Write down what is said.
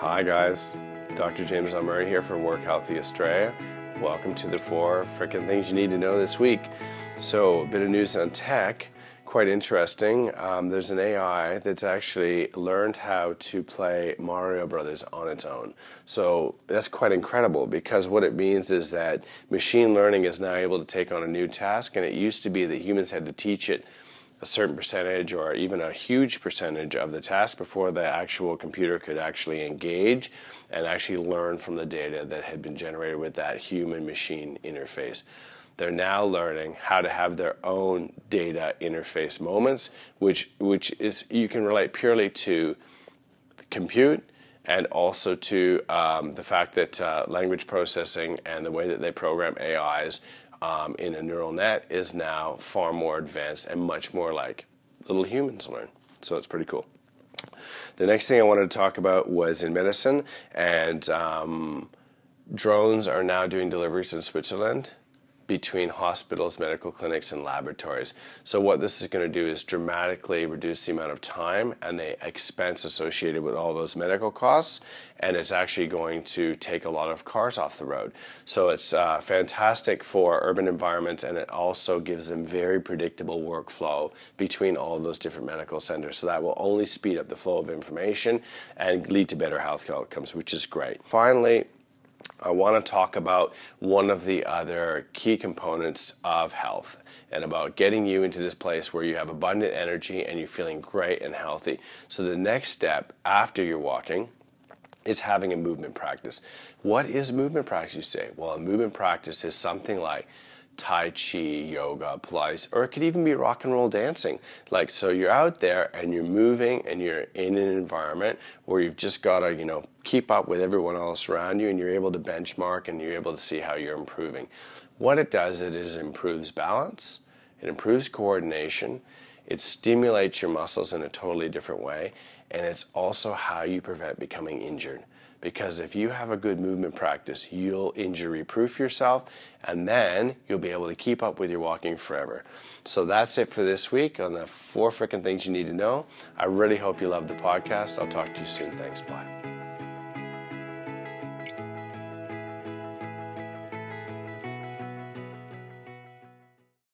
Hi, guys. Dr. James Murray here for Work Healthy Australia. Welcome to the four freaking things you need to know this week. So, a bit of news on tech. Quite interesting. Um, there's an AI that's actually learned how to play Mario Brothers on its own. So that's quite incredible because what it means is that machine learning is now able to take on a new task, and it used to be that humans had to teach it a certain percentage or even a huge percentage of the task before the actual computer could actually engage and actually learn from the data that had been generated with that human machine interface. They're now learning how to have their own data interface moments, which, which is you can relate purely to compute and also to um, the fact that uh, language processing and the way that they program AIs um, in a neural net is now far more advanced and much more like little humans learn. So it's pretty cool. The next thing I wanted to talk about was in medicine, and um, drones are now doing deliveries in Switzerland between hospitals, medical clinics, and laboratories. So what this is going to do is dramatically reduce the amount of time and the expense associated with all those medical costs, and it's actually going to take a lot of cars off the road. So it's uh, fantastic for urban environments, and it also gives them very predictable workflow between all those different medical centers. So that will only speed up the flow of information and lead to better health outcomes, which is great. Finally, I want to talk about one of the other key components of health and about getting you into this place where you have abundant energy and you're feeling great and healthy. So, the next step after you're walking is having a movement practice. What is movement practice, you say? Well, a movement practice is something like Tai Chi, yoga, Pilates, or it could even be rock and roll dancing. Like, so you're out there and you're moving and you're in an environment where you've just got to, you know, keep up with everyone else around you and you're able to benchmark and you're able to see how you're improving. What it does, it is improves balance, it improves coordination, it stimulates your muscles in a totally different way, and it's also how you prevent becoming injured because if you have a good movement practice, you'll injury proof yourself and then you'll be able to keep up with your walking forever. So that's it for this week on the four freaking things you need to know. I really hope you love the podcast. I'll talk to you soon. Thanks. Bye.